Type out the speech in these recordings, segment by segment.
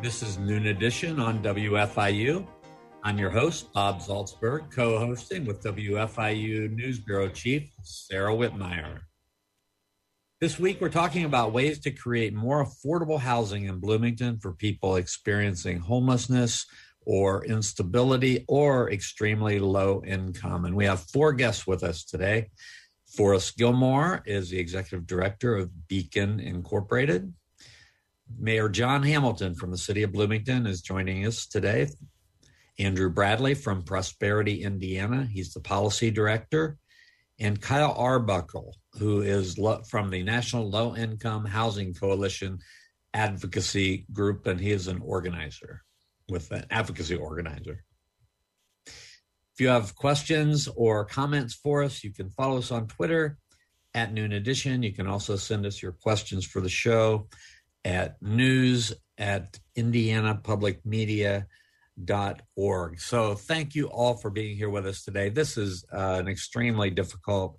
This is Noon Edition on WFIU. I'm your host, Bob Zaltsberg, co hosting with WFIU News Bureau Chief Sara Wittmeyer. This week, we're talking about ways to create more affordable housing in Bloomington for people experiencing homelessness or instability or extremely low income. And we have four guests with us today. Forrest Gilmore is the executive director of Beacon Incorporated. Mayor John Hamilton from the city of Bloomington is joining us today. Andrew Bradley from Prosperity, Indiana. He's the policy director. And Kyle Arbuckle, who is lo- from the National Low Income Housing Coalition Advocacy Group, and he is an organizer with an advocacy organizer. If you have questions or comments for us, you can follow us on Twitter at Noon Edition. You can also send us your questions for the show at news at indianapublicmedia.org. So thank you all for being here with us today. This is uh, an extremely difficult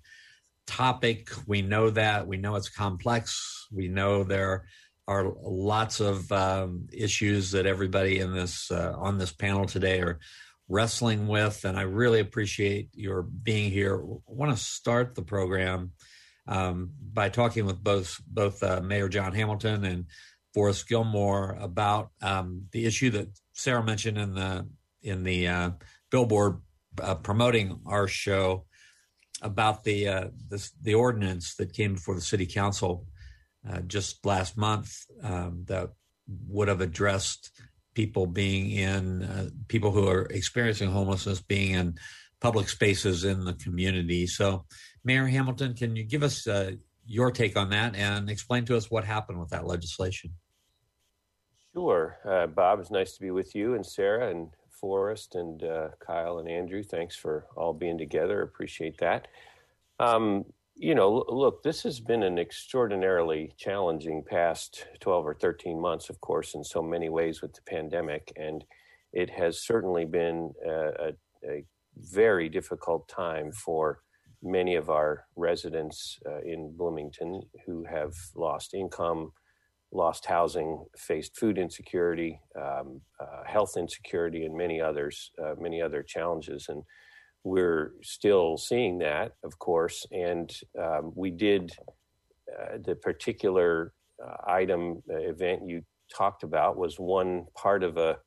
topic. We know that. We know it's complex. We know there are lots of um, issues that everybody in this uh, on this panel today are wrestling with, and I really appreciate your being here. I want to start the program um, by talking with both both uh, Mayor John Hamilton and Forrest Gilmore about um, the issue that Sara mentioned in the in the uh, billboard uh, promoting our show about the uh, the ordinance that came before the city council uh, just last month um, that would have addressed people being in uh, people who are experiencing homelessness being in public spaces in the community. So, Mayor Hamilton, can you give us uh, your take on that and explain to us what happened with that legislation? Sure, uh, Bob. It's nice to be with you and Sara and Forrest and uh, Kyle and Andrew. Thanks for all being together. Appreciate that. Um, you know, look, this has been an extraordinarily challenging past 12 or 13 months, of course, in so many ways with the pandemic. And it has certainly been a, a, a very difficult time for many of our residents uh, in Bloomington who have lost income, lost housing, faced food insecurity, um, uh, health insecurity, and many others, uh, many other challenges. And we're still seeing that, of course. And um, we did uh, the particular uh, item uh, event you talked about was one part of a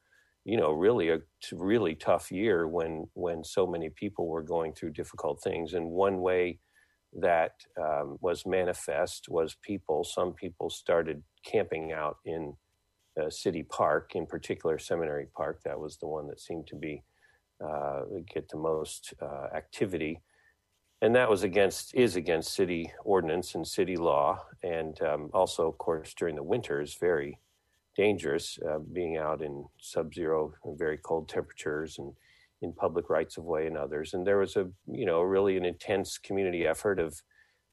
you know really a really tough year when when so many people were going through difficult things. And one way that um, was manifest was people some people started camping out in uh, city park in particular seminary park. That was the one that seemed to be uh, get the most uh, activity. And that was against is against city ordinance and city law. And um, also of course during the winter is very dangerous uh, being out in sub-zero and very cold temperatures and in public rights of way and others. And there was a you know really an intense community effort of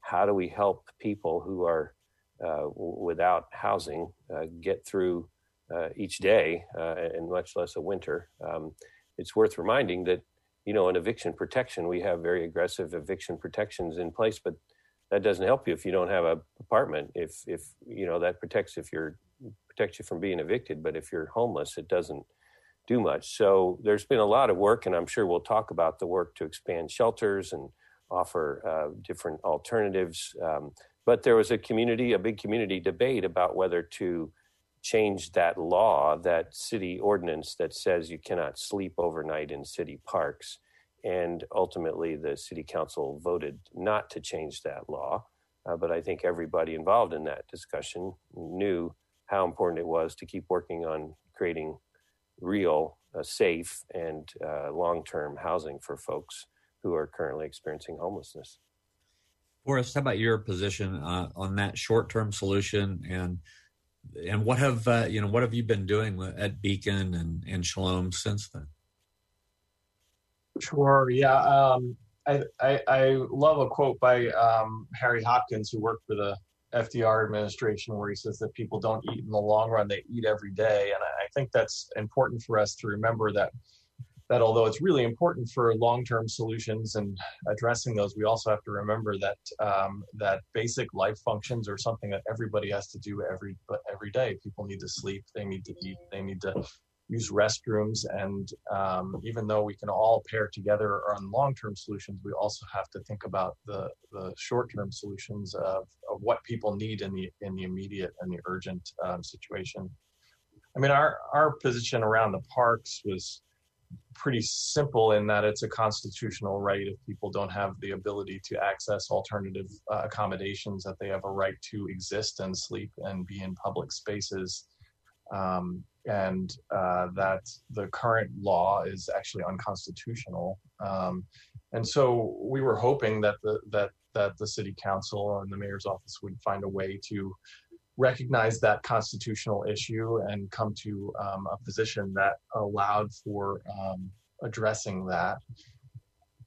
how do we help people who are uh, without housing uh, get through uh, each day uh, and much less a winter. Um, it's worth reminding that you know in eviction protection we have very aggressive eviction protections in place but that doesn't help you if you don't have an apartment. If if you know that protects if you're protects you from being evicted. But if you're homeless, it doesn't do much. So there's been a lot of work, and I'm sure we'll talk about the work to expand shelters and offer uh, different alternatives. Um, but there was a community, a big community debate about whether to change that law, that city ordinance that says you cannot sleep overnight in city parks. And ultimately, the city council voted not to change that law. Uh, but I think everybody involved in that discussion knew how important it was to keep working on creating real, uh, safe, and uh, long term housing for folks who are currently experiencing homelessness. Forrest, how about your position uh, on that short-term solution, and and what have uh, you know what have you been doing at Beacon and and Shalom since then? Sure. Yeah. Um, I, I, I love a quote by um, Harry Hopkins, who worked for the FDR administration, where he says that people don't eat in the long run; they eat every day. And I think that's important for us to remember that that although it's really important for long-term solutions and addressing those, we also have to remember that um, that basic life functions are something that everybody has to do every but every day. People need to sleep, they need to eat, they need to use restrooms, and um, even though we can all pair together on long-term solutions, we also have to think about the the short-term solutions of, of what people need in the in the immediate and the urgent um, situation. I mean, our our position around the parks was pretty simple in that it's a constitutional right if people don't have the ability to access alternative uh, accommodations that they have a right to exist and sleep and be in public spaces um, and uh, that the current law is actually unconstitutional um, and so we were hoping that the that that the city council and the mayor's office would find a way to recognize that constitutional issue and come to um, a position that allowed for um, addressing that.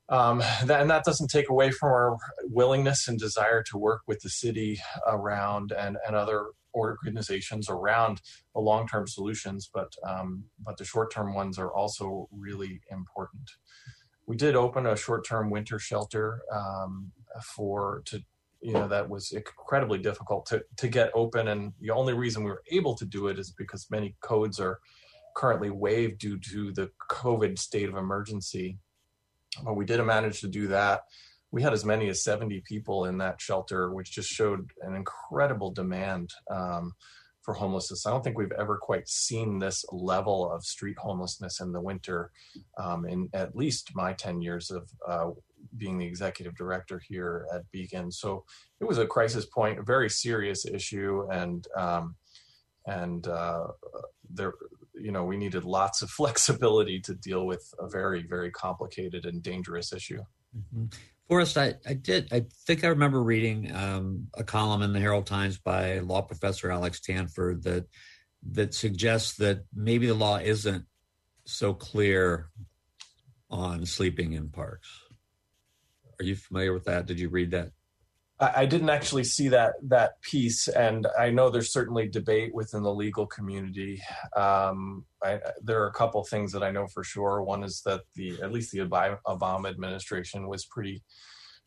Um, that. And that doesn't take away from our willingness and desire to work with the city around and, and other organizations around the long-term solutions, but um, but the short-term ones are also really important. We did open a short-term winter shelter um, for to you know that was incredibly difficult to to get open and the only reason we were able to do it is because many codes are currently waived due to the covid state of emergency but we did manage to do that we had as many as 70 people in that shelter which just showed an incredible demand um, for homelessness i don't think we've ever quite seen this level of street homelessness in the winter um, in at least my 10 years of uh, being the executive director here at Beacon. So it was a crisis point, a very serious issue, and um, and uh, there, you know, we needed lots of flexibility to deal with a very, very complicated and dangerous issue. Mm-hmm. Forrest, I, I did. I think I remember reading um, a column in the Herald Times by law professor Alex Tanford that that suggests that maybe the law isn't so clear on sleeping in parks. Are you familiar with that? Did you read that? I didn't actually see that that piece, and I know there's certainly debate within the legal community. Um, I, there are a couple things that I know for sure. One is that the at least the Obama administration was pretty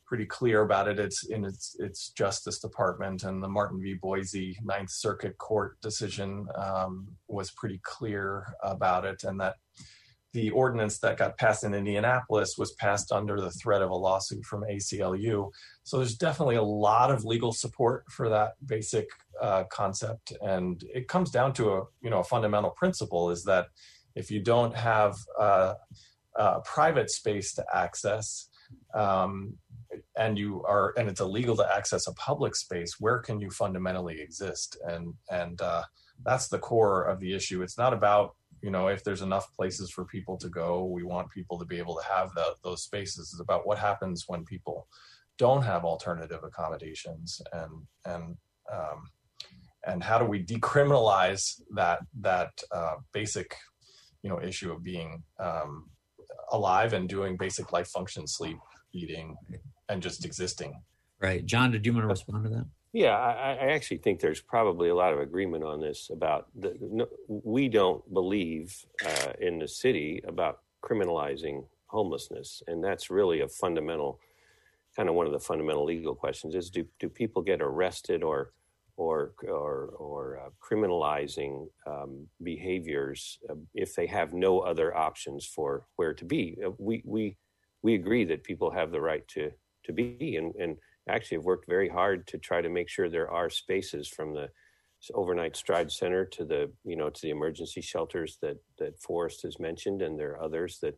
pretty clear about it. It's in its its Justice Department, and the Martin v. Boise Ninth Circuit Court decision um, was pretty clear about it, and that the ordinance that got passed in Indianapolis was passed under the threat of a lawsuit from ACLU. So there's definitely a lot of legal support for that basic uh, concept, and it comes down to a you know a fundamental principle is that if you don't have uh, a private space to access, um, and you are and it's illegal to access a public space, where can you fundamentally exist? And and uh, that's the core of the issue. It's not about you know if there's enough places for people to go we want people to be able to have the, those spaces. It's about what happens when people don't have alternative accommodations and and um, and how do we decriminalize that that uh, basic you know issue of being um, alive and doing basic life function sleep eating and just existing. Right. John did you want to respond to that yeah, I, I, actually think there's probably a lot of agreement on this about the, no, we don't believe uh, in the city about criminalizing homelessness, and that's really a fundamental, kind of one of the fundamental legal questions: is do do people get arrested or or or or uh, criminalizing um, behaviors uh, if they have no other options for where to be? Uh, we we we agree that people have the right to to be and and actually have worked very hard to try to make sure there are spaces from the overnight stride center to the you know to the emergency shelters that that Forrest has mentioned and there are others that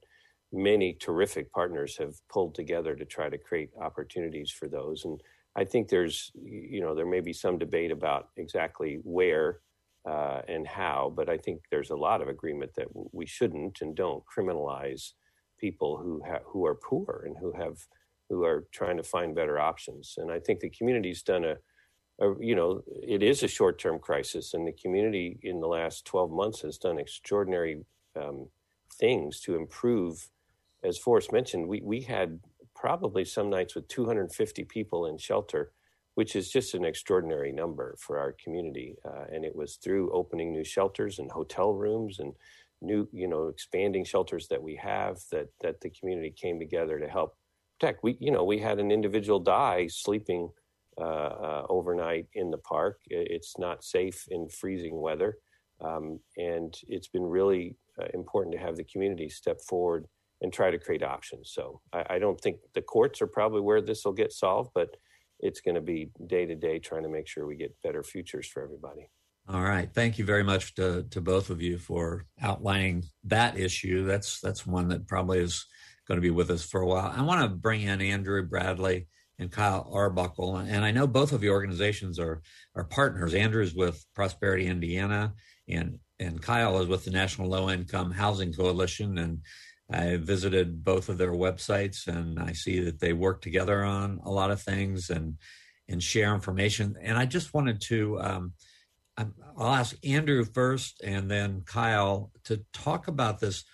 many terrific partners have pulled together to try to create opportunities for those. And I think there's you know there may be some debate about exactly where uh, and how but I think there's a lot of agreement that we shouldn't and don't criminalize people who ha- who are poor and who have who are trying to find better options. And I think the community's done a, a you know, it is a short term crisis, and the community in the last 12 months has done extraordinary um, things to improve. As Forrest mentioned, we, we had probably some nights with 250 people in shelter, which is just an extraordinary number for our community. Uh, and it was through opening new shelters and hotel rooms and new, you know, expanding shelters that we have that that the community came together to help protect. We, you know, we had an individual die sleeping uh, uh, overnight in the park. It's not safe in freezing weather, um, and it's been really uh, important to have the community step forward and try to create options. So I, I don't think the courts are probably where this will get solved, but it's going to be day to day trying to make sure we get better futures for everybody. All right. Thank you very much to, to both of you for outlining that issue. That's that's one that probably is going to be with us for a while. I want to bring in Andrew Bradley and Kyle Arbuckle, and I know both of your organizations are are partners. Andrew is with Prosperity Indiana, and and Kyle is with the National Low Income Housing Coalition. And I visited both of their websites, and I see that they work together on a lot of things and and share information. And I just wanted to. Um, I'll ask Andrew first and then Kyle to talk about this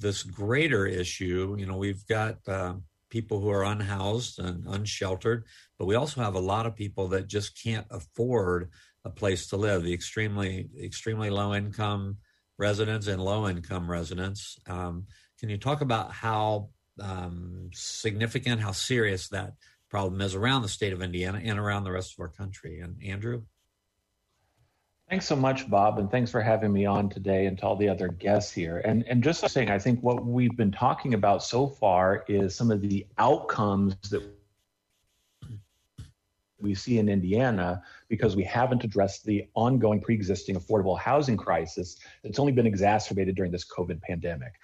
this greater issue. You know, we've got uh, people who are unhoused and unsheltered, but we also have a lot of people that just can't afford a place to live. The extremely extremely low income residents and low income residents. Um, can you talk about how um, significant, how serious that problem is around the state of Indiana and around the rest of our country? And Andrew. Thanks so much, Bob, and thanks for having me on today and to all the other guests here. And and just saying, I think what we've been talking about so far is some of the outcomes that we see in Indiana because we haven't addressed the ongoing pre-existing affordable housing crisis that's only been exacerbated during this COVID pandemic.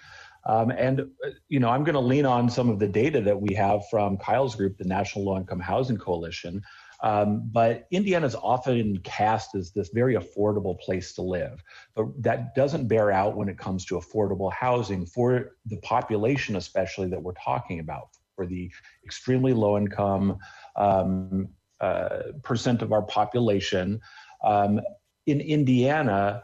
Um, and you know, I'm going to lean on some of the data that we have from Kyle's group, the National Low Income Housing Coalition, um, but Indiana is often cast as this very affordable place to live. But that doesn't bear out when it comes to affordable housing for the population, especially that we're talking about, for the extremely low income um, uh, percent of our population. Um, in Indiana,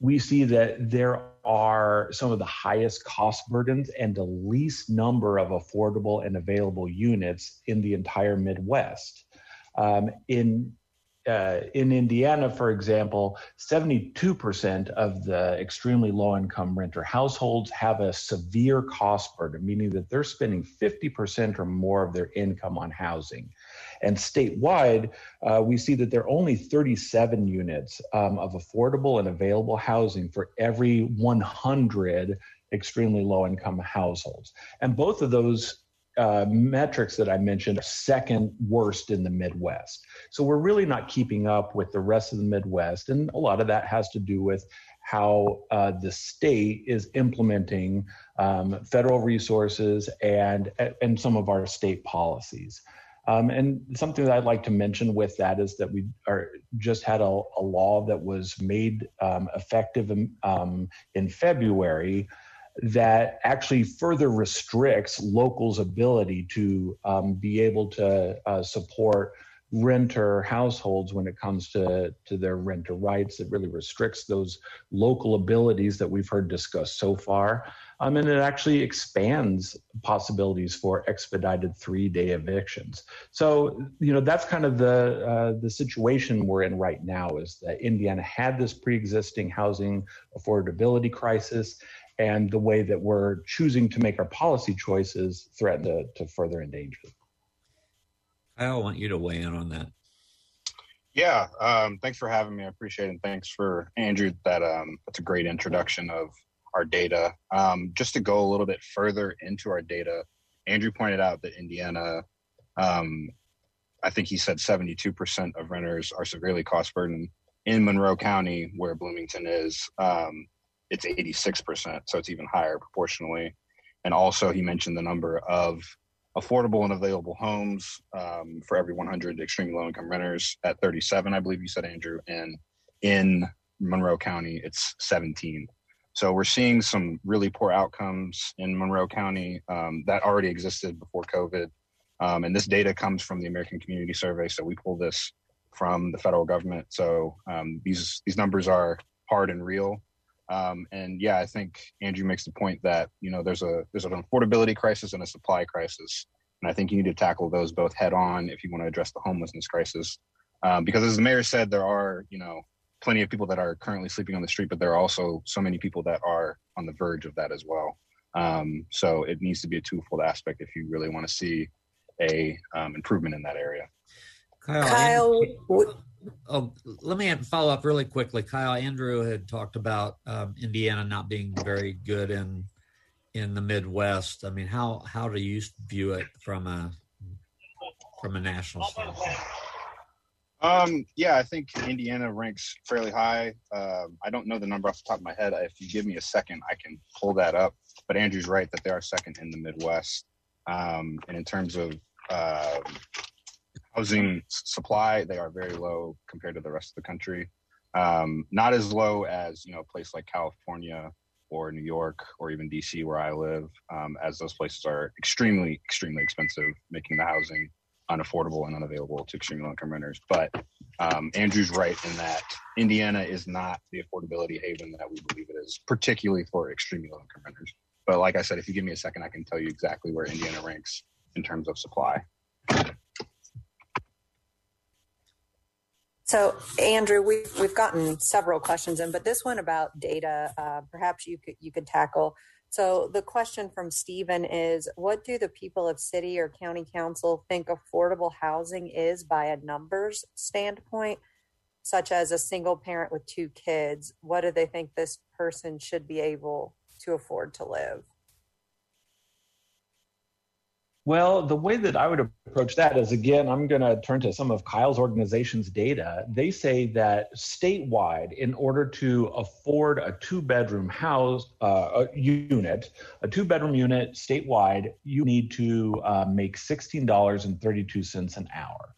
we see that there are some of the highest cost burdens and the least number of affordable and available units in the entire Midwest. Um, in uh, in Indiana, for example, 72% of the extremely low income renter households have a severe cost burden, meaning that they're spending 50% or more of their income on housing. And statewide, uh, we see that there are only 37 units um, of affordable and available housing for every 100 extremely low income households. And both of those uh, metrics that I mentioned are second worst in the Midwest. So we're really not keeping up with the rest of the Midwest. And a lot of that has to do with how uh, the state is implementing um, federal resources and, and some of our state policies. Um, and something that I'd like to mention with that is that we are just had a, a law that was made um, effective in, um, in February that actually further restricts locals' ability to um, be able to uh, support renter households when it comes to, to their renter rights. It really restricts those local abilities that we've heard discussed so far. Um, and it actually expands possibilities for expedited three-day evictions. So, you know, that's kind of the uh, the situation we're in right now. Is that Indiana had this pre-existing housing affordability crisis, and the way that we're choosing to make our policy choices threaten to, to further endanger. I want you to weigh in on that. Yeah, um, thanks for having me. I appreciate it. And thanks for Andrew. That um, that's a great introduction of our data. Um, just to go a little bit further into our data, Andrew pointed out that Indiana, um, I think he said 72% of renters are severely cost burdened. In Monroe County, where Bloomington is, um, it's 86%, so it's even higher proportionally. And also, he mentioned the number of affordable and available homes um, for every 100 extremely low income renters at 37, I believe you said, Andrew. And in Monroe County, it's 17. So we're seeing some really poor outcomes in Monroe County um, that already existed before COVID. Um, and this data comes from the American Community Survey, so we pull this from the federal government. So um, these these numbers are hard and real. Um, and yeah, I think Andrew makes the point that you know there's a there's an affordability crisis and a supply crisis, and I think you need to tackle those both head on if you want to address the homelessness crisis. Um, because as the mayor said, there are you know plenty of people that are currently sleeping on the street, but there are also so many people that are on the verge of that as well. Um, so it needs to be a twofold aspect if you really want to see a um, improvement in that area. Kyle, Kyle Andrew, oh, let me follow up really quickly. Kyle, Andrew had talked about um, Indiana not being very good in in the Midwest. I mean, how how do you view it from a from a national standpoint? Um, yeah, I think Indiana ranks fairly high. Um, I don't know the number off the top of my head. If you give me a second, I can pull that up. But Andrew's right that they are second in the Midwest. Um, and in terms of uh, housing supply, they are very low compared to the rest of the country. Um, not as low as you know a place like California or New York or even DC, where I live, um, as those places are extremely, extremely expensive, making the housing unaffordable and unavailable to extremely low income renters. But um, Andrew's right in that Indiana is not the affordability haven that we believe it is, particularly for extremely low income renters. But like I said, if you give me a second, I can tell you exactly where Indiana ranks in terms of supply. So, Andrew, we've we've gotten several questions in, but this one about data, uh, perhaps you could you could tackle. So, the question from Stephen is: What do the people of city or county council think affordable housing is by a numbers standpoint, such as a single parent with two kids? What do they think this person should be able to afford to live? Well, the way that I would approach that is again, I'm going to turn to some of Kyle's organization's data. They say that statewide, in order to afford a two bedroom house uh, a unit, a two bedroom unit statewide, you need to uh, make $16.32 an hour.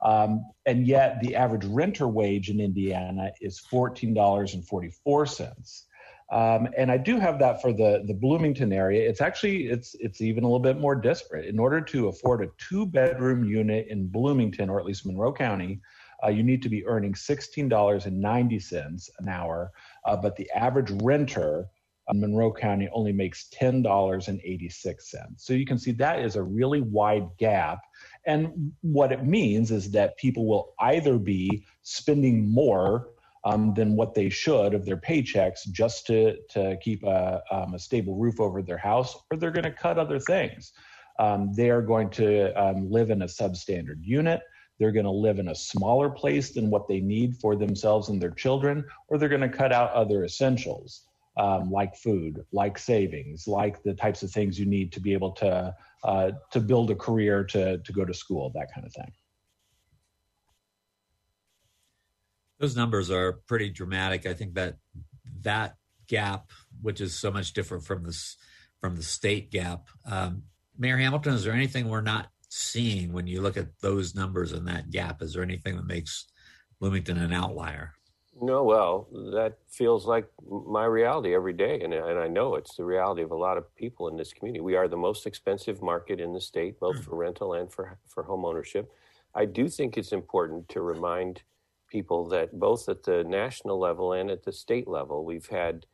Um, and yet, the average renter wage in Indiana is $14.44. Um, and I do have that for the the Bloomington area. It's actually it's it's even a little bit more disparate. In order to afford a two bedroom unit in Bloomington or at least Monroe County, uh, you need to be earning sixteen dollars and ninety cents an hour. Uh, but the average renter in Monroe County only makes ten dollars and eighty six cents. So you can see that is a really wide gap. And what it means is that people will either be spending more um, than what they should of their paychecks just to, to keep a, um, a stable roof over their house, or they're going to cut other things. Um, they are going to um, live in a substandard unit. They're going to live in a smaller place than what they need for themselves and their children, or they're going to cut out other essentials um, like food, like savings, like the types of things you need to be able to uh, to build a career, to to go to school, that kind of thing. Those numbers are pretty dramatic. I think that that gap, which is so much different from this from the state gap, um, Mayor Hamilton, is there anything we're not seeing when you look at those numbers and that gap? Is there anything that makes Bloomington an outlier? No, well, that feels like my reality every day, and and I know it's the reality of a lot of people in this community. We are the most expensive market in the state, both hmm. for rental and for for home ownership. I do think it's important to remind people that both at the national level and at the state level, we've had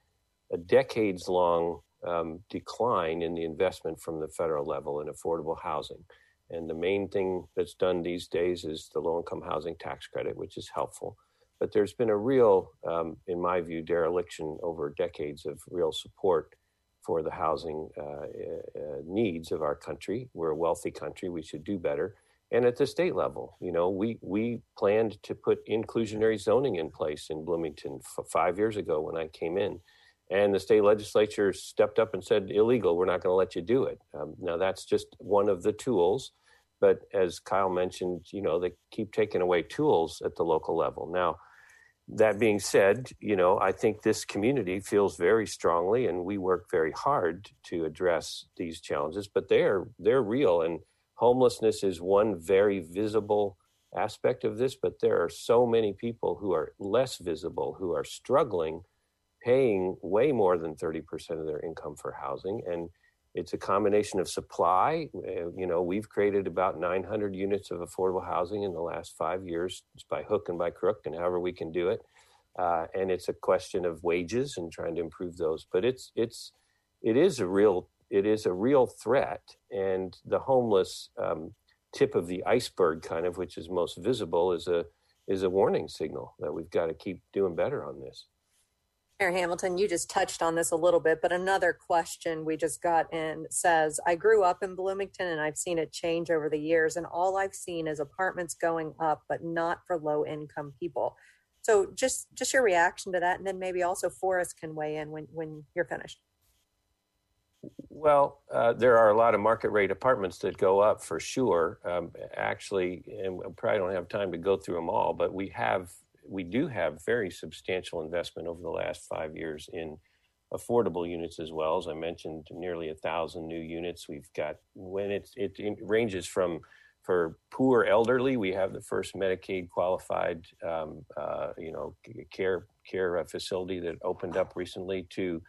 a decades long um, decline in the investment from the federal level in affordable housing. And the main thing that's done these days is the low income housing tax credit, which is helpful. But there's been a real, um, in my view, dereliction over decades of real support for the housing uh, uh, needs of our country. We're a wealthy country, we should do better and at the state level. You know, we we planned to put inclusionary zoning in place in Bloomington f- five years ago when I came in, and the state legislature stepped up and said illegal. We're not going to let you do it. Um, now that's just one of the tools, but as Kyle mentioned, you know, they keep taking away tools at the local level now. That being said, you know, I think this community feels very strongly, and we work very hard to address these challenges. But they're they're real, and homelessness is one very visible aspect of this, but there are so many people who are less visible, who are struggling, paying way more than 30% of their income for housing. And it's a combination of supply. Uh, you know, we've created about 900 units of affordable housing in the last five years, just by hook and by crook, and however we can do it. Uh, and it's a question of wages and trying to improve those. But it's it's it is a real it is a real threat, and the homeless um, tip of the iceberg, kind of, which is most visible, is a is a warning signal that we've got to keep doing better on this. Mayor Hamilton, you just touched on this a little bit, but another question we just got in says, I grew up in Bloomington and I've seen it change over the years, and all I've seen is apartments going up, but not for low income people. So just just your reaction to that, and then maybe also Forrest can weigh in when, when you're finished. Well, uh, there are a lot of market rate apartments that go up for sure. Um, actually, and we probably don't have time to go through them all, but we have we do have very substantial investment over the last five years in affordable units as well. As I mentioned, nearly a thousand new units. We've got when it, it ranges from for poor elderly, we have the first Medicaid qualified, um, uh, you know, care care facility that opened up recently to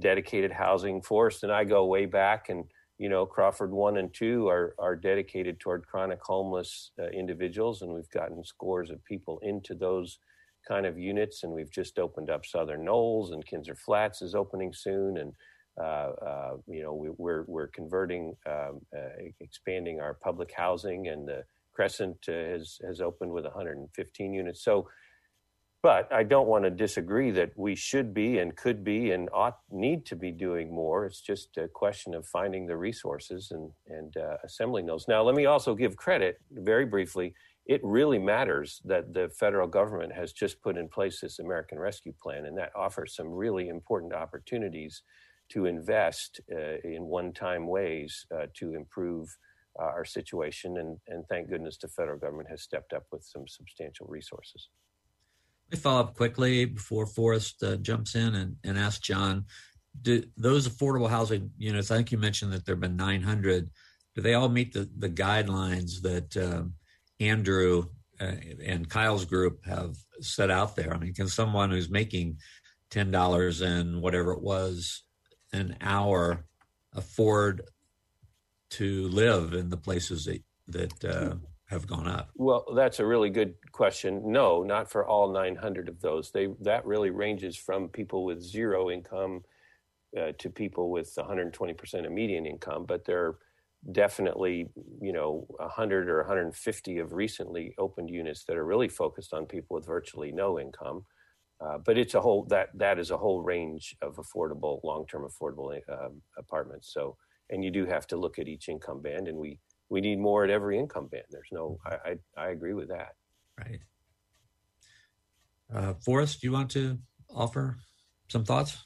dedicated housing. Forrest and I go way back, and you know, Crawford one and two are are dedicated toward chronic homeless uh, individuals, and we've gotten scores of people into those kind of units, and we've just opened up Southern Knolls, and Kinser Flats is opening soon, and uh, uh, you know, we, are we're, we're converting, um, uh, expanding our public housing, and the Crescent uh, has has opened with 115 units. So but I don't want to disagree that we should be and could be and ought need to be doing more. It's just a question of finding the resources and and uh, assembling those. Now, let me also give credit very briefly. It really matters that the federal government has just put in place this American Rescue Plan, and that offers some really important opportunities to invest uh, in one-time ways uh, to improve uh, our situation. And, and thank goodness the federal government has stepped up with some substantial resources. Let me follow up quickly before Forrest uh, jumps in and, and ask John. Do those affordable housing units? I think you mentioned that there have been 900. Do they all meet the the guidelines that um, Andrew uh, and Kyle's group have set out there? I mean, can someone who's making ten dollars and whatever it was an hour afford to live in the places that that uh, have gone up? Well, that's a really good question. No, not for all 900 of those. They that really ranges from people with zero income uh, to people with 120% of median income, but there are definitely, you know, 100 or 150 of recently opened units that are really focused on people with virtually no income. Uh, but it's a whole that that is a whole range of affordable, long-term affordable uh, apartments. So, and you do have to look at each income band, and we we need more at every income band. There's no, I, I, I agree with that. Right. Uh, Forrest, do you want to offer some thoughts?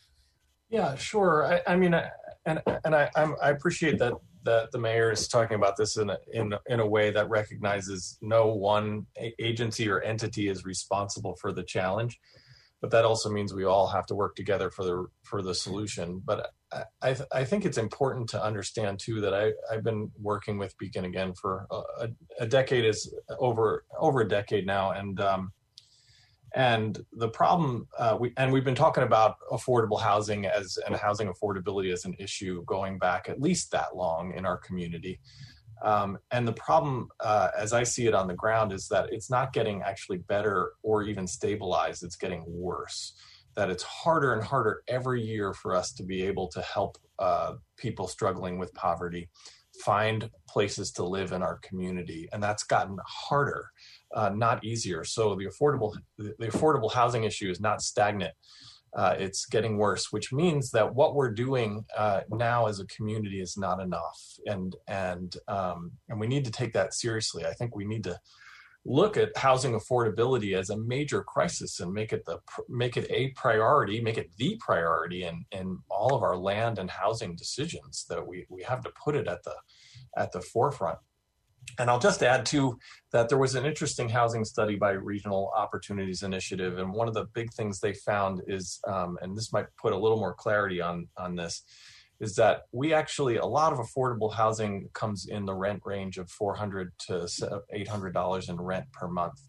Yeah, sure. I, I mean, I, and and I I'm, i appreciate that that the mayor is talking about this in a, in in a way that recognizes no one agency or entity is responsible for the challenge, but that also means we all have to work together for the for the solution. But I, I think it's important to understand too that I, I've been working with Beacon again for a, a decade is over over a decade now, and um, and the problem uh, we and we've been talking about affordable housing as and housing affordability as an issue going back at least that long in our community. Um, and the problem, uh, as I see it on the ground, is that it's not getting actually better or even stabilized. It's getting worse. That it's harder and harder every year for us to be able to help uh, people struggling with poverty find places to live in our community. And that's gotten harder uh, not easier. So the affordable the affordable housing issue is not stagnant uh, it's getting worse which means that what we're doing uh, now as a community is not enough and and um, and we need to take that seriously i think we need to look at housing affordability as a major crisis and make it the make it a priority, make it the priority in in all of our land and housing decisions. That we we have to put it at the at the forefront. And I'll just add too that there was an interesting housing study by Regional Opportunities Initiative, and one of the big things they found is, um, and this might put a little more clarity on on this, is that we actually a lot of affordable housing comes in the rent range of 400 to 800 dollars in rent per month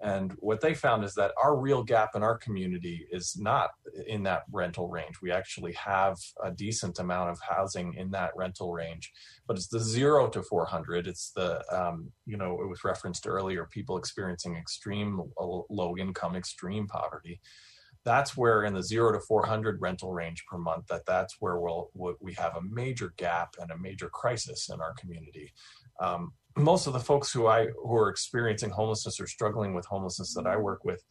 And what they found is that our real gap in our community is not in that rental range. We actually have a decent amount of housing in that rental range, but it's the zero to 400. It's the, um, you know, it was referenced earlier, people experiencing extreme low income, extreme poverty. That's where in the zero to 400 rental range per month, that that's where we'll, we have a major gap and a major crisis in our community. Um, most of the folks who I who are experiencing homelessness or struggling with homelessness that I work with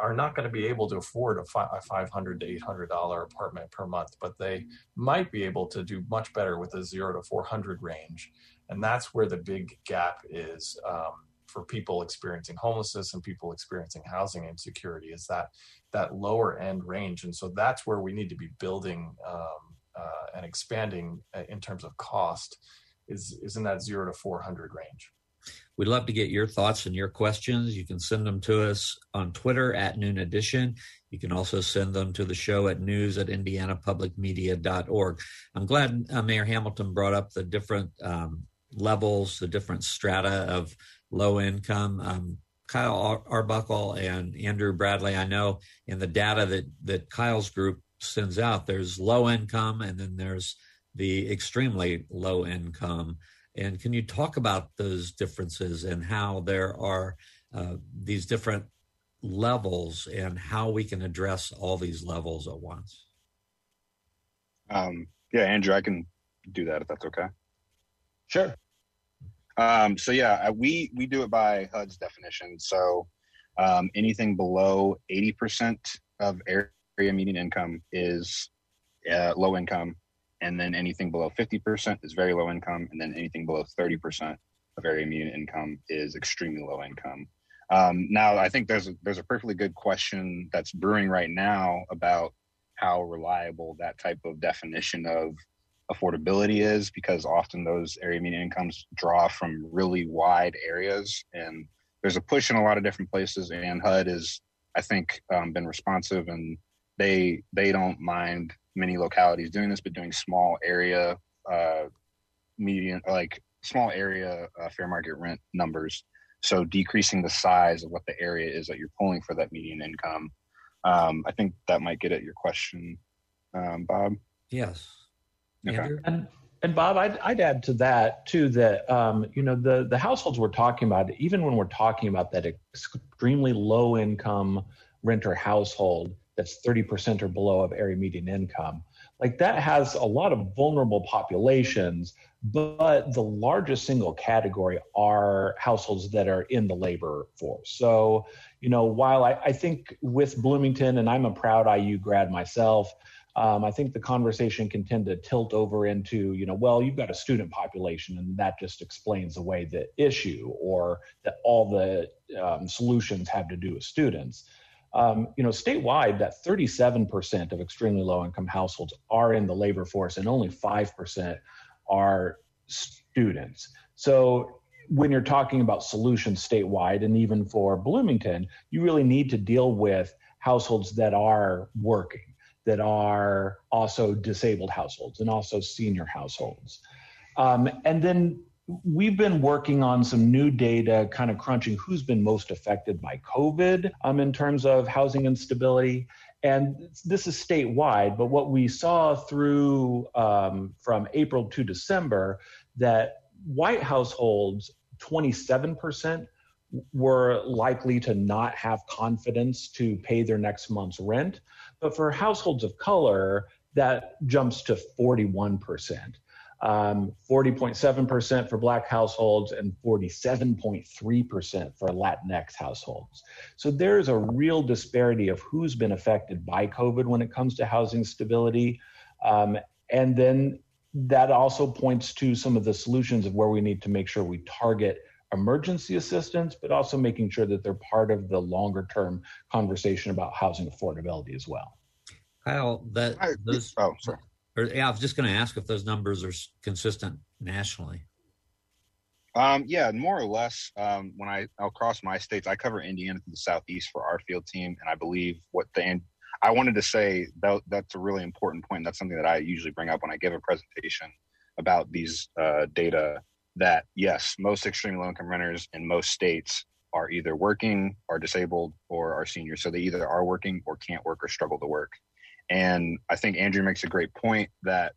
are not going to be able to afford a, fi- a 500 to 800 dollar apartment per month but they might be able to do much better with a 0 to 400 range. And that's where the big gap is um, for people experiencing homelessness and people experiencing housing insecurity is that that lower end range. And so that's where we need to be building um, uh, and expanding uh, in terms of cost is is in that zero to 400 range. We'd love to get your thoughts and your questions. You can send them to us on Twitter at Noon Edition. You can also send them to the show at news at indianapublicmedia.org. I'm glad uh, Mayor Hamilton brought up the different um, levels, the different strata of low income. Um, Kyle Arbuckle and Andrew Bradley, I know in the data that, that Kyle's group sends out, there's low income and then there's the extremely low income. And can you talk about those differences and how there are uh, these different levels and how we can address all these levels at once? Um, yeah, Andrew, I can do that if that's okay. Sure. Um, so yeah, we we do it by HUD's definition. So um, anything below eighty percent of area median income is uh, low income, and then anything below 50% is very low income, and then anything below 30% of area median income is extremely low income. Um, now, I think there's a, there's a perfectly good question that's brewing right now about how reliable that type of definition of affordability is, because often those area median incomes draw from really wide areas, and there's a push in a lot of different places. And HUD is, I think, um, been responsive, and they they don't mind many localities doing this, but doing small area uh, median, like small area uh, fair market rent numbers. So decreasing the size of what the area is that you're pulling for that median income. Um, I think that might get at your question, um, Bob. Yes. Okay. And, and Bob, I'd, I'd add to that too that um, you know the the households we're talking about, even when we're talking about that extremely low income renter household, that's 30% or below of area median income. Like that has a lot of vulnerable populations, but the largest single category are households that are in the labor force. So, you know, while I, I think with Bloomington, and I'm a proud IU grad myself, um, I think the conversation can tend to tilt over into, you know, well, you've got a student population, and that just explains away the issue, or that all the um, solutions have to do with students. Um, you know, statewide, that 37% of extremely low income households are in the labor force and only 5% are students. So when you're talking about solutions statewide and even for Bloomington, you really need to deal with households that are working, that are also disabled households and also senior households. Um, and then we've been working on some new data, kind of crunching who's been most affected by COVID um, in terms of housing instability. And this is statewide, but what we saw through um, from April to December that white households, 27% were likely to not have confidence to pay their next month's rent. But for households of color, that jumps to 41% um, 40.7% for Black households and 47.3% for Latinx households. So there's a real disparity of who's been affected by COVID when it comes to housing stability. Um, and then that also points to some of the solutions of where we need to make sure we target emergency assistance, but also making sure that they're part of the longer term conversation about housing affordability as well. Kyle, that those, oh, sorry or yeah, I was just going to ask if those numbers are consistent nationally. Um, yeah, more or less. Um, when I across my states, I cover Indiana to the southeast for our field team, and I believe what the I wanted to say that that's a really important point. That's something that I usually bring up when I give a presentation about these uh, data. That yes, most extreme low income renters in most states are either working, are disabled, or are seniors. So they either are working or can't work or struggle to work. And I think Andrew makes a great point that,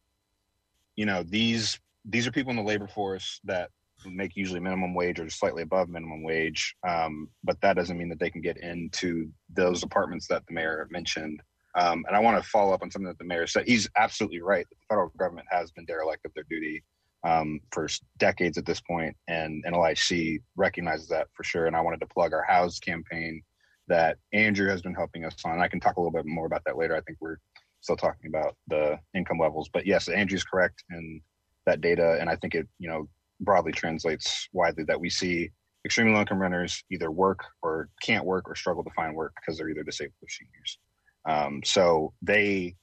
you know, these these are people in the labor force that make usually minimum wage or slightly above minimum wage, um, but that doesn't mean that they can get into those apartments that the mayor mentioned. Um, and I want to follow up on something that the mayor said. He's absolutely right. The federal government has been derelict of their duty um, for decades at this point, and NLIHC recognizes that for sure. And I wanted to plug our House campaign that Andrew has been helping us on. I can talk a little bit more about that later. I think we're still talking about the income levels, but yes, Andrew's correct in that data, and I think it you know broadly translates widely that we see extremely low income renters either work or can't work or struggle to find work because they're either disabled or seniors. Um, so they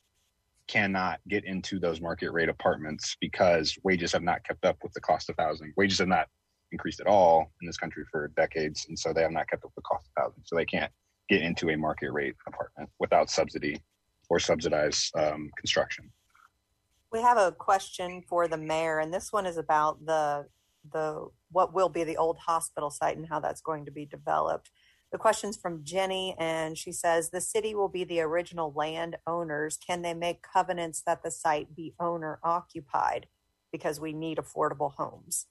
cannot get into those market rate apartments because wages have not kept up with the cost of housing. Wages have not increased at all in this country for decades, and so they have not kept up with the cost of housing. So they can't get into a market rate apartment without subsidy or subsidize um, construction. We have a question for the mayor, and this one is about the the what will be the old hospital site and how that's going to be developed. The question's from Jenny, and she says the city will be the original land owners. Can they make covenants that the site be owner occupied because we need affordable homes?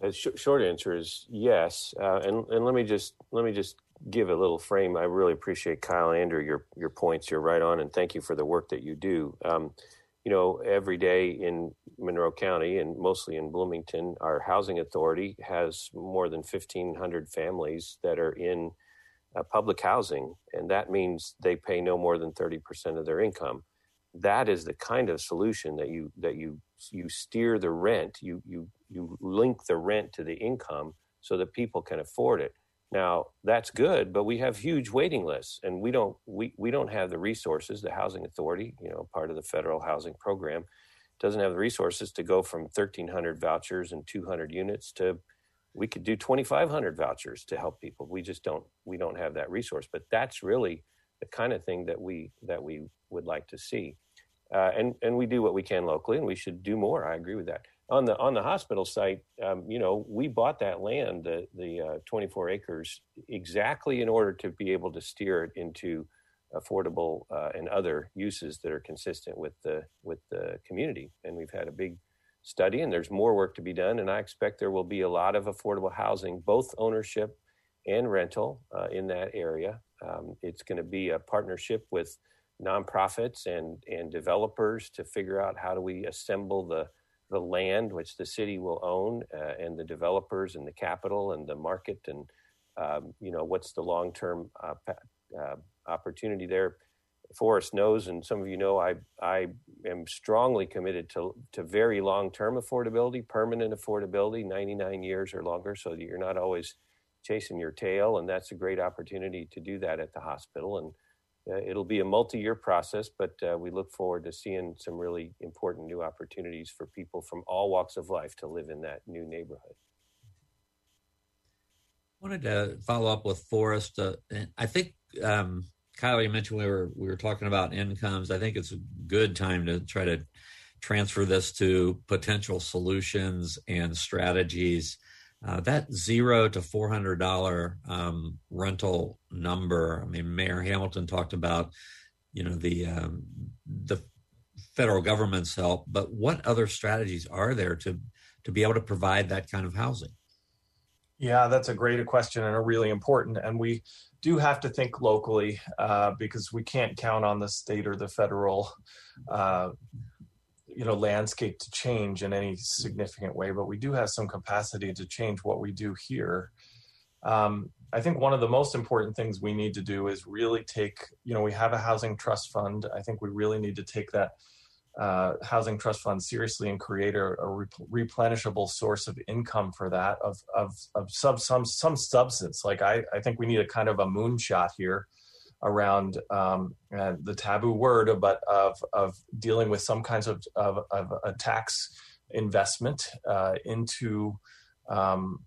The sh- short answer is yes, uh, and and let me just let me just give a little frame. I really appreciate Kyle and Andrew your your points. You're right on, and thank you for the work that you do. Um, you know, every day in Monroe County and mostly in Bloomington, our housing authority has more than 1,500 families that are in uh, public housing, and that means they pay no more than 30% of their income. That is the kind of solution that you that you you steer the rent, you you you link the rent to the income so that people can afford it. Now that's good, but we have huge waiting lists, and we don't we, we don't have the resources. The housing authority, you know, part of the federal housing program, doesn't have the resources to go from 1,300 vouchers and 200 units to we could do 2,500 vouchers to help people. We just don't we don't have that resource. But that's really the kind of thing that we that we would like to see, uh, and and we do what we can locally, and we should do more. I agree with that on the on the hospital site, um, you know, we bought that land, the the uh, 24 acres, exactly in order to be able to steer it into affordable uh, and other uses that are consistent with the with the community. And we've had a big study, and there's more work to be done. And I expect there will be a lot of affordable housing, both ownership and rental, uh, in that area. Um, it's going to be a partnership with nonprofits and and developers to figure out how do we assemble the the land which the city will own uh, and the developers and the capital and the market and um, you know what's the long term uh, uh, opportunity there Forrest knows, and some of you know, I I am strongly committed to to very long term affordability, permanent affordability, 99 years or longer, so that you're not always chasing your tail, and that's a great opportunity to do that at the hospital. And it'll be a multi-year process, but uh, we look forward to seeing some really important new opportunities for people from all walks of life to live in that new neighborhood. I wanted to follow up with Forrest. Uh, I think um, Kyle, you mentioned we were we were talking about incomes. I think it's a good time to try to transfer this to potential solutions and strategies uh, that zero to four hundred dollar um, rental number. I mean, Mayor Hamilton talked about, you know, the um, the federal government's help, but what other strategies are there to to be able to provide that kind of housing? Yeah, that's a great question and a really important. And we do have to think locally uh, because we can't count on the state or the federal uh, you know landscape to change in any significant way but we do have some capacity to change what we do here. Um, i think one of the most important things we need to do is really take you know we have a housing trust fund. I think we really need to take that uh, housing trust fund seriously and create a, a replenishable source of income for that of of, of sub, some some substance. Like I, I think we need a kind of a moonshot here around um, uh, the taboo word, but of, of dealing with some kinds of, of, of a tax investment uh, into um,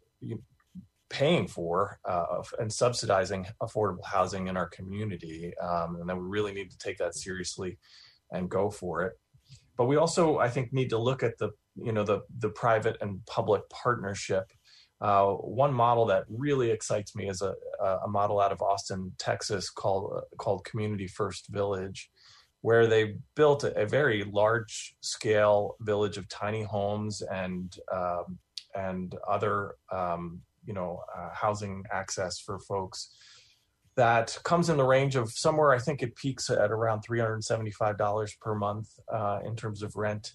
paying for uh, and subsidizing affordable housing in our community. Um, and then we really need to take that seriously and go for it. But we also, I think, need to look at the you know the the private and public partnership Uh, one model that really excites me is a, a model out of Austin, Texas, called called Community First Village, where they built a, a very large scale village of tiny homes and um, and other um, you know uh, housing access for folks that comes in the range of somewhere i think it peaks at around $375 per month uh, in terms of rent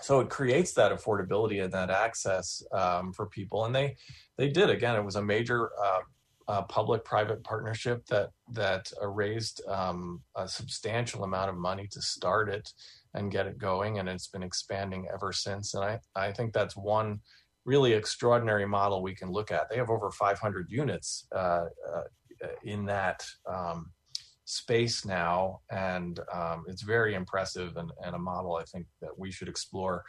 so it creates that affordability and that access um, for people and they they did again it was a major uh, uh, public-private partnership that that uh, raised um, a substantial amount of money to start it and get it going, and it's been expanding ever since. And I I think that's one really extraordinary model we can look at. They have over 500 units uh, uh, in that um, space now, and um, it's very impressive and, and a model I think that we should explore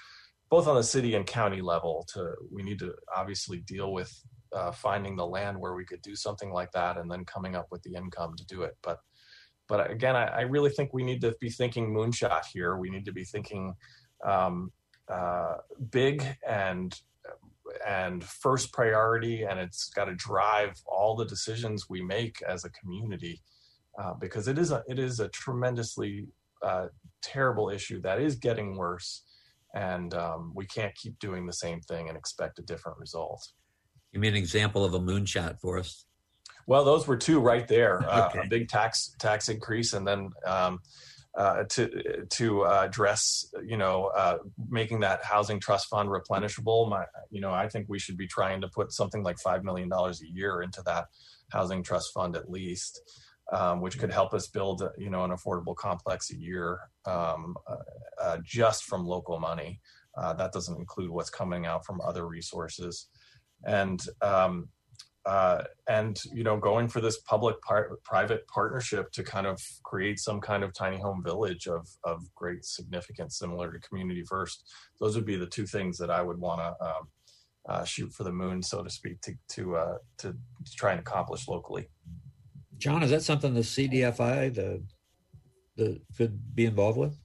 both on the city and county level to we need to obviously deal with uh, finding the land where we could do something like that and then coming up with the income to do it. But but again i, I really think we need to be thinking moonshot here. We need to be thinking um, uh, big and and first priority and it's got to drive all the decisions we make as a community uh, because it is a it is a tremendously uh, terrible issue that is getting worse and um, we can't keep doing the same thing and expect a different result Give me an example of a moonshot for us. Well, those were two right there. Uh, okay. A big tax tax increase, and then um, uh, to to uh, address, you know, uh, making that housing trust fund replenishable. My, you know, I think we should be trying to put something like five million dollars a year into that housing trust fund at least, um, which could help us build, you know, an affordable complex a year um, uh, uh, just from local money. that doesn't include what's coming out from other resources and um, uh, and you know going for this public par- private partnership to kind of create some kind of tiny home village of of great significance similar to community first those would be the two things that i would want to um, uh, shoot for the moon so to speak to to uh, to try and accomplish locally john is that something the cdfi the the could be involved with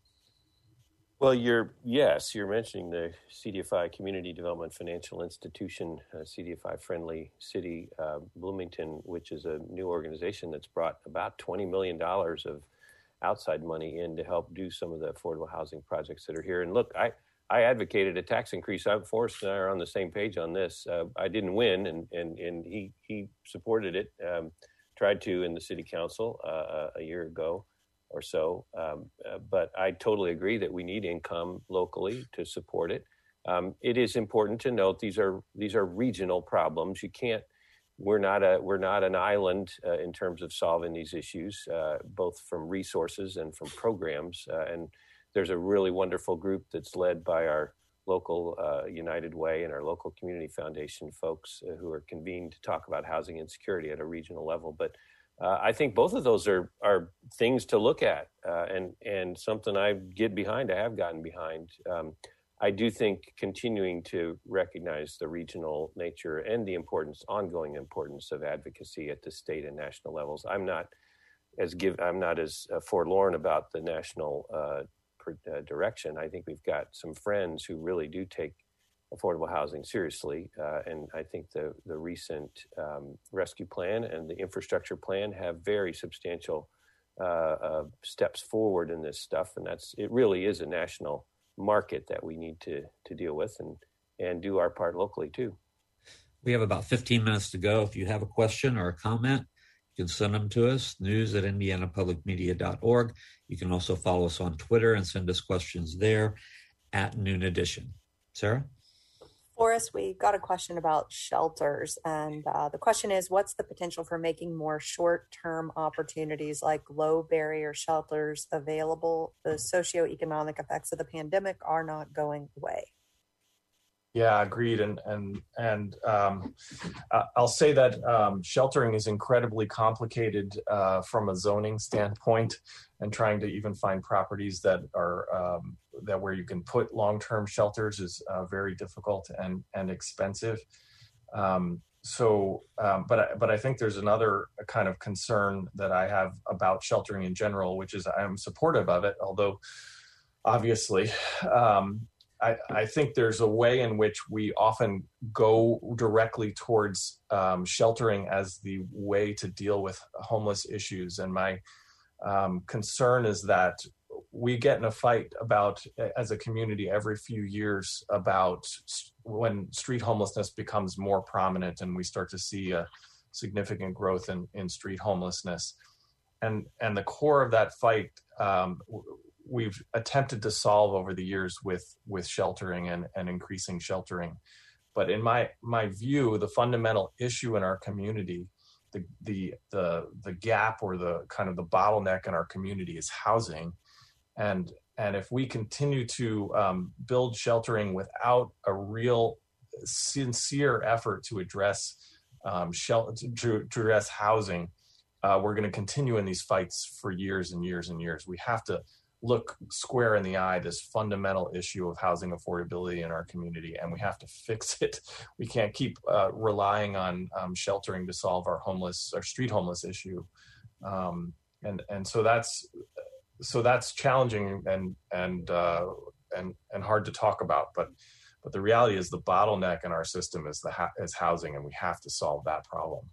well, you're yes, you're mentioning the CDFI Community Development Financial Institution, uh, CDFI Friendly City uh, Bloomington, which is a new organization that's brought about twenty million dollars of outside money in to help do some of the affordable housing projects that are here. And look, I I advocated a tax increase. I'm Forrest and I are on the same page on this. Uh, I didn't win, and and and he he supported it. Um, tried to in the city council uh, a year ago or so. Um, uh, but I totally agree that we need income locally to support it. Um, it is important to note these are these are regional problems. You can't. We're not a we're not an island uh, in terms of solving these issues, uh, both from resources and from programs. Uh, and there's a really wonderful group that's led by our local uh, United Way and our local community foundation folks uh, who are convened to talk about housing insecurity at a regional level. But uh, I think both of those are are things to look at, uh, and and something I get behind. I have gotten behind. Um, I do think continuing to recognize the regional nature and the importance, ongoing importance of advocacy at the state and national levels. I'm not as give. I'm not as uh, forlorn about the national uh, direction. I think we've got some friends who really do take affordable housing seriously. Uh, and I think the, the recent um, rescue plan and the infrastructure plan have very substantial uh, uh, steps forward in this stuff. And that's it really is a national market that we need to, to deal with and, and do our part locally too. We have about 15 minutes to go. If you have a question or a comment, can send them to us, news at indianapublicmedia.org. You can also follow us on Twitter and send us questions there at Noon Edition. Sara? Forrest, we got a question about shelters. And uh, the question is what's the potential for making more short term opportunities like low barrier shelters available? The socioeconomic effects of the pandemic are not going away. Yeah, agreed. And and and um, I'll say that um, sheltering is incredibly complicated uh, from a zoning standpoint, and trying to even find properties that are um, that where you can put long-term shelters is uh, very difficult and and expensive. Um, so, um, but I, but I think there's another kind of concern that I have about sheltering in general, which is I'm supportive of it, although obviously um, I, I, think there's a way in which we often go directly towards um, sheltering as the way to deal with homeless issues. And my um, concern is that we get in a fight about, as a community, every few years about when street homelessness becomes more prominent and we start to see a significant growth in, in street homelessness. And, and the core of that fight um, we've attempted to solve over the years with with sheltering and, and increasing sheltering. But in my my view, the fundamental issue in our community, the the the the gap or the kind of the bottleneck in our community is housing, and and if we continue to um, build sheltering without a real sincere effort to address um, shelter to, to address housing, uh, we're going to continue in these fights for years and years and years. We have to look square in the eye this fundamental issue of housing affordability in our community and we have to fix it. We can't keep uh, relying on um, sheltering to solve our homeless our street homeless issue. Um, and and so that's so that's challenging and and uh, and and hard to talk about but but the reality is the bottleneck in our system is the is housing and we have to solve that problem.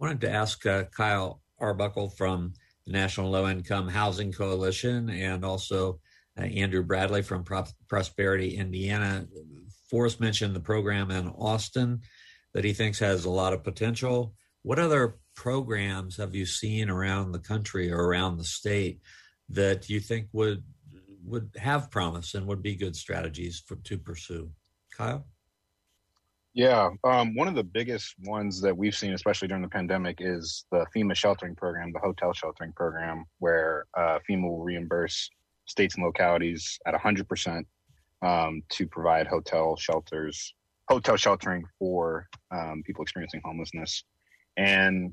I wanted to ask uh, Kyle Arbuckle from the National Low Income Housing Coalition, and also uh, Andrew Bradley from Pro- Prosperity Indiana. Forrest mentioned the program in Austin that he thinks has a lot of potential. What other programs have you seen around the country or around the state that you think would would have promise and would be good strategies for to pursue? Kyle? Yeah, um, one of the biggest ones that we've seen, especially during the pandemic, is the FEMA sheltering program, the hotel sheltering program, where uh, FEMA will reimburse states and localities at 100% um, to provide hotel shelters, hotel sheltering for um, people experiencing homelessness. And,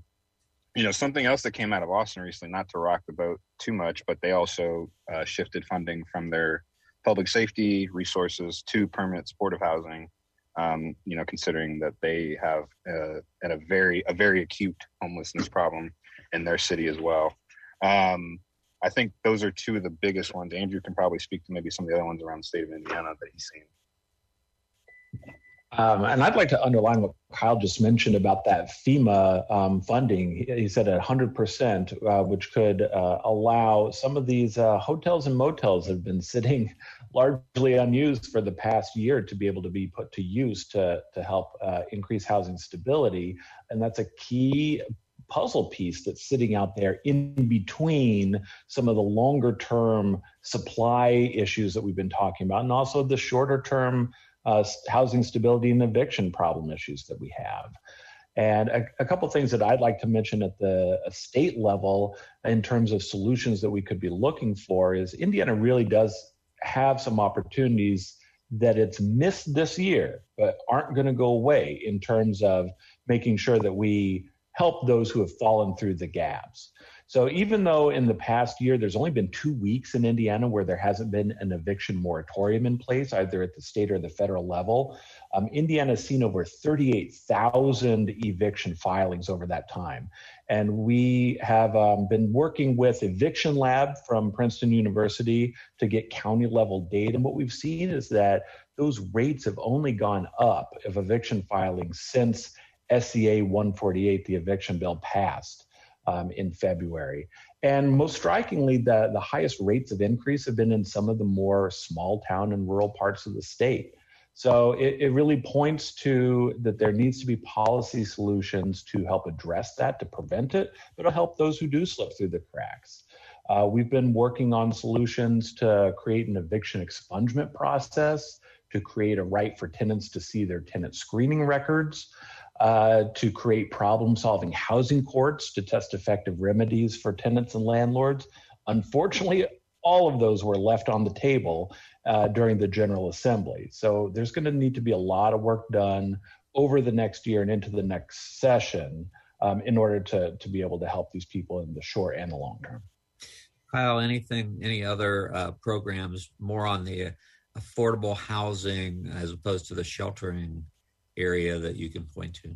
you know, something else that came out of Austin recently, not to rock the boat too much, but they also uh, shifted funding from their public safety resources to permanent supportive housing um, you know, considering that they have uh, at a very a very acute homelessness problem in their city as well. Um, I think those are two of the biggest ones. Andrew can probably speak to maybe some of the other ones around the state of Indiana that he's seen. Um, and I'd like to underline what Kyle just mentioned about that FEMA um, funding. He, he, said 100%, uh, which could uh, allow some of these uh, hotels and motels that have been sitting largely unused for the past year to be able to be put to use to, to help uh, increase housing stability. And that's a key puzzle piece that's sitting out there in between some of the longer term supply issues that we've been talking about and also the shorter term uh, housing stability and eviction problem issues that we have. And a, a couple things that I'd like to mention at the state level in terms of solutions that we could be looking for is Indiana really does have some opportunities that it's missed this year, but aren't going to go away in terms of making sure that we help those who have fallen through the gaps. So even though in the past year there's only been two weeks in Indiana where there hasn't been an eviction moratorium in place, either at the state or the federal level, um, has seen over 38,000 eviction filings over that time. And we have um, been working with Eviction Lab from Princeton University to get county level data. And what we've seen is that those rates have only gone up of eviction filings since SEA 148, the eviction bill, passed um, in February. And most strikingly, the, the highest rates of increase have been in some of the more small town and rural parts of the state. So it, it really points to that there needs to be policy solutions to help address that, to prevent it, but to help those who do slip through the cracks. Uh, we've been working on solutions to create an eviction expungement process, to create a right for tenants to see their tenant screening records, uh, to create problem solving housing courts to test effective remedies for tenants and landlords. Unfortunately, all of those were left on the table uh, during the General Assembly. So there's going to need to be a lot of work done over the next year and into the next session um, in order to, to be able to help these people in the short and the long term. Kyle, anything, any other uh, programs more on the affordable housing as opposed to the sheltering area that you can point to?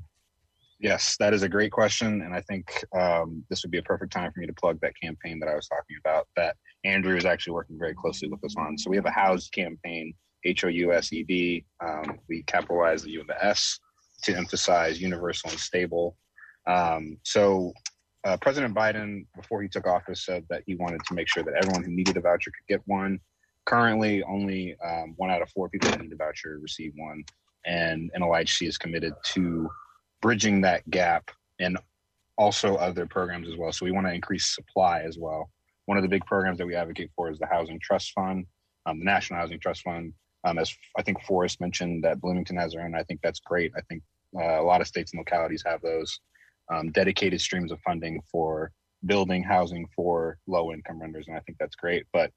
Yes, that is a great question. And I think um, this would be a perfect time for me to plug that campaign that I was talking about that Andrew is actually working very closely with us on. So we have a housed campaign, H O U S E D. Um, we capitalize the U and the S to emphasize universal and stable. Um, so uh, President Biden, before he took office, said that he wanted to make sure that everyone who needed a voucher could get one. Currently, only um, one out of four people that need a voucher receive one, and NLIHC is committed to bridging that gap and also other programs as well. So we want to increase supply as well. One of the big programs that we advocate for is the Housing Trust Fund, um, the National Housing Trust Fund. Um, as I think Forrest mentioned, that Bloomington has their own. I think that's great. I think uh, a lot of states and localities have those um, dedicated streams of funding for building housing for low income renters, and I think that's great. But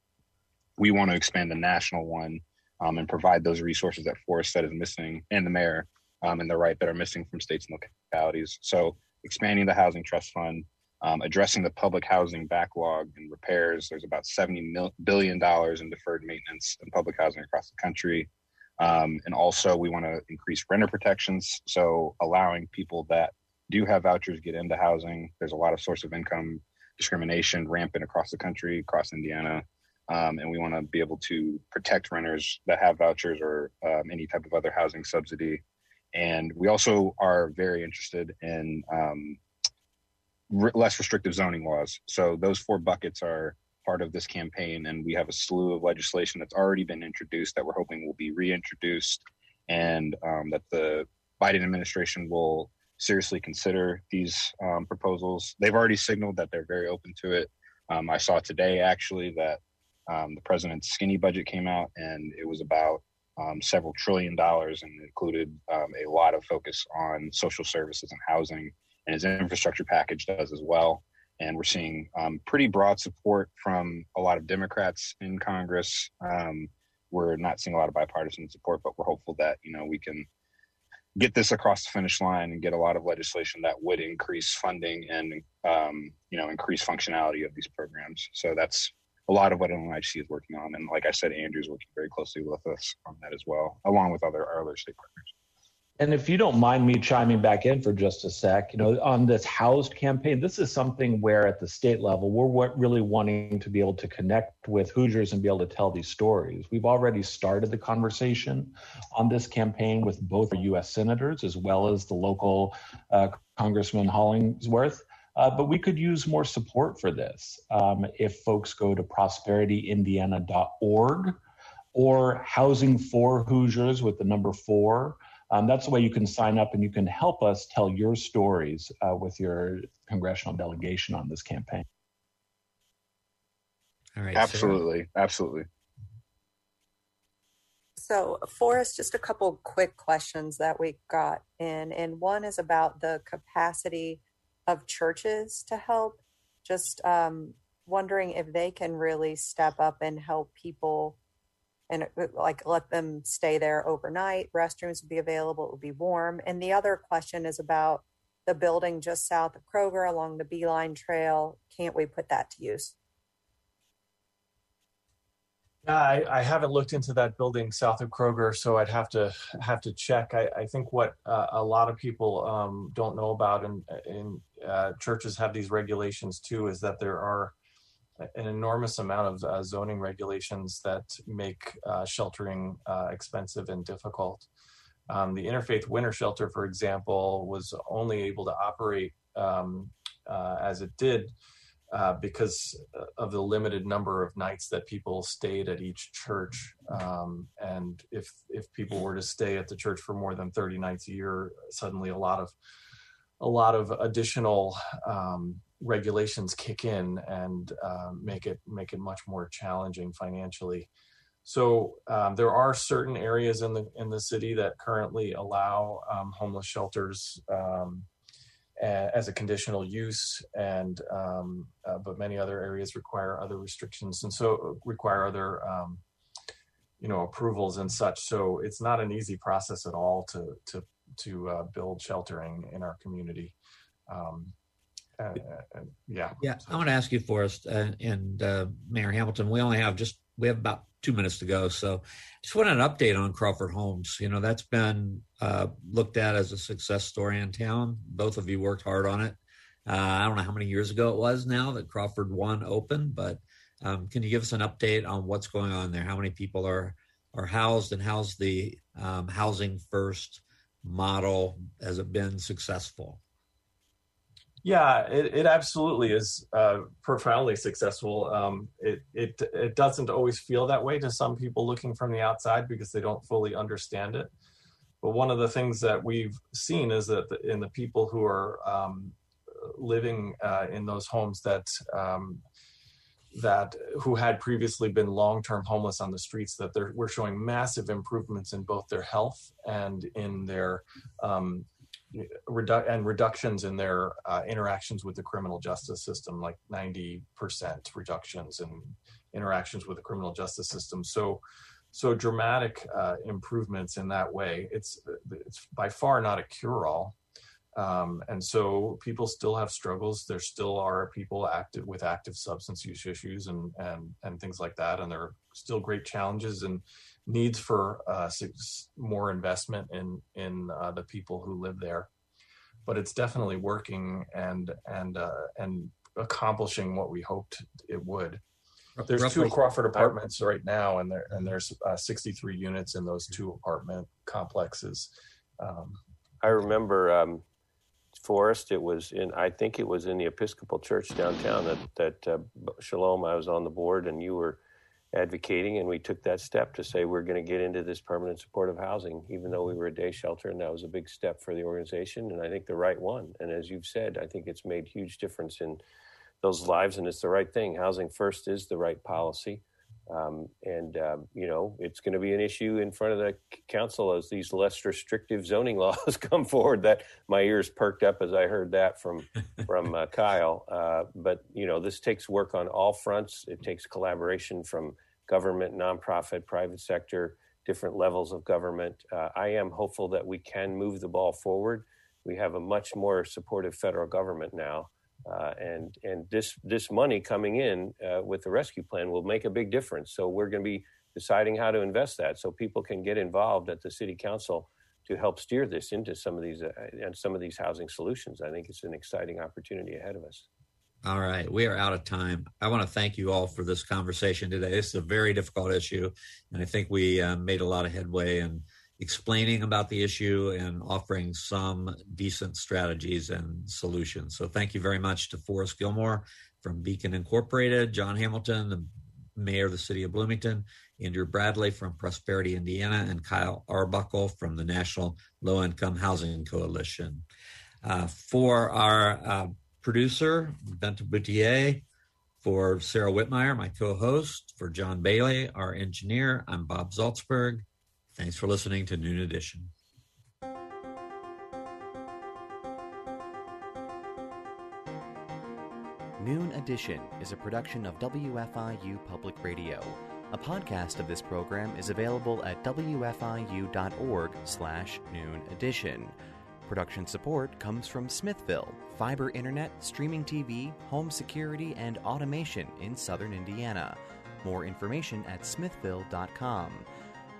we want to expand the national one um, and provide those resources that Forest said is missing, and the mayor um, and the right that are missing from states and localities. So expanding the housing trust fund, um, addressing the public housing backlog and repairs. There's about $70 in deferred maintenance in public housing across the country. Um, and also, we want to increase renter protections. So, allowing people that do have vouchers get into housing. There's a lot of source of income discrimination rampant across the country, across Indiana. Um, and we want to be able to protect renters that have vouchers or um, any type of other housing subsidy. And we also are very interested in um, less restrictive zoning laws. So those four buckets are part of this campaign, and we have a slew of legislation that's already been introduced that we're hoping will be reintroduced, and um, that the Biden administration will seriously consider these um, proposals. They've already signaled that they're very open to it. Um, I saw today actually that um, the president's skinny budget came out, and it was about um, several trillion dollars and included um, a lot of focus on social services and housing and his infrastructure package does as well. And we're seeing um, pretty broad support from a lot of Democrats in Congress. Um, we're not seeing a lot of bipartisan support, but we're hopeful that you know we can get this across the finish line and get a lot of legislation that would increase funding and um, you know increase functionality of these programs. So that's a lot of what NLIHC is working on, and like I said, Andrew's working very closely with us on that as well, along with other other state partners. And if you don't mind me chiming back in for just a sec, you know, on this housed campaign, this is something where at the state level, we're really wanting to be able to connect with Hoosiers and be able to tell these stories. We've already started the conversation on this campaign with both our U.S. senators as well as the local uh, Congressman Hollingsworth. Uh, but we could use more support for this. Um, if folks go to prosperityindiana.org or Housing for Hoosiers with the number four, um, that's the way you can sign up and you can help us tell your stories uh, with your congressional delegation on this campaign. All right. Absolutely. Sara. Absolutely. So, Forrest, just a couple quick questions that we got in. And one is about the capacity of churches to help. Just um, wondering if they can really step up and help people and uh, like let them stay there overnight. Restrooms would be available, it would be warm. And the other question is about the building just south of Kroger along the B-Line Trail. Can't we put that to use? Yeah, I, I, haven't looked into that building south of Kroger, so I'd have to have to check. I, I think what uh, a lot of people um, don't know about, and, and uh, churches have these regulations too, is that there are an enormous amount of uh, zoning regulations that make uh, sheltering uh, expensive and difficult. Um, the Interfaith Winter Shelter, for example, was only able to operate um, uh, as it did uh, because of the limited number of nights that people stayed at each church. Um, and if if people were to stay at the church for more than 30 nights a year, suddenly a lot of a lot of additional um, regulations kick in and uh, make it make it much more challenging financially. So um, there are certain areas in the in the city that currently allow um, homeless shelters um, as a conditional use, and um, uh, but many other areas require other restrictions, and so require other um, you know approvals and such. So it's not an easy process at all to to to uh, build sheltering in our community. Um, uh, yeah. Yeah. I want to ask you, Forrest uh, and uh, Mayor Hamilton. We only have just we have about two minutes to go, so just want an update on Crawford Homes. You know, that's been uh, looked at as a success story in town. Both of you worked hard on it. Uh, I don't know how many years ago it was now that Crawford One opened, but Um, can you give us an update on what's going on there? How many people are are housed, and how's the um, housing first model? Has it been successful? Yeah, it, it absolutely is uh, profoundly successful. Um, it, it it doesn't always feel that way to some people looking from the outside because they don't fully understand it. But one of the things that we've seen is that in the people who are um, living uh, in those homes that um, that who had previously been long-term homeless on the streets that we're showing massive improvements in both their health and in their um, redu- and reductions in their uh, interactions with the criminal justice system, like 90% reductions in interactions with the criminal justice system. So, so dramatic uh, improvements in that way. It's it's by far not a cure-all, um, and so people still have struggles. There still are people active with active substance use issues and and and things like that, and there are still great challenges and needs for uh, more investment in in uh, the people who live there. But it's definitely working and and uh, and accomplishing what we hoped it would. There's Roughly. two Crawford apartments right now, and there and there's uh, 63 units in those two apartment complexes. Um, I remember um, Forrest. It was in, I think it was in the Episcopal Church downtown that that uh, Shalom. I was on the board, and you were advocating, and we took that step to say we're going to get into this permanent supportive housing, even though we were a day shelter, and that was a big step for the organization, and I think the right one. And as you've said, I think it's made huge difference in those lives, and it's the right thing. Housing first is the right policy. Um, and uh, you know it's going to be an issue in front of the council as these less restrictive zoning laws come forward. That my ears perked up as I heard that from from uh, Kyle. Uh, but you know this takes work on all fronts. It takes collaboration from government, nonprofit, private sector, different levels of government. Uh, I am hopeful that we can move the ball forward. We have a much more supportive federal government now. Uh, and and this this money coming in uh, with the rescue plan will make a big difference. So we're going to be deciding how to invest that, so people can get involved at the city council to help steer this into some of these uh, and some of these housing solutions. I think it's an exciting opportunity ahead of us. All right, we are out of time. I want to thank you all for this conversation today. This is a very difficult issue, and I think we uh, made a lot of headway and explaining about the issue and offering some decent strategies and solutions. So thank you very much to Forrest Gilmore from Beacon Incorporated, John Hamilton, the mayor of the city of Bloomington, Andrew Bradley from Prosperity Indiana, and Kyle Arbuckle from the National Low Income Housing Coalition. Uh, for our uh, producer, Benta Boutier, for Sara Wittmeyer, my co host, for John Bailey, our engineer, I'm Bob Zaltsberg. Thanks for listening to Noon Edition. Noon Edition is a production of WFIU Public Radio. A podcast of this program is available at wfiu.org slash noon edition. Production support comes from Smithville, fiber internet, streaming TV, home security, and automation in southern Indiana. More information at smithville.com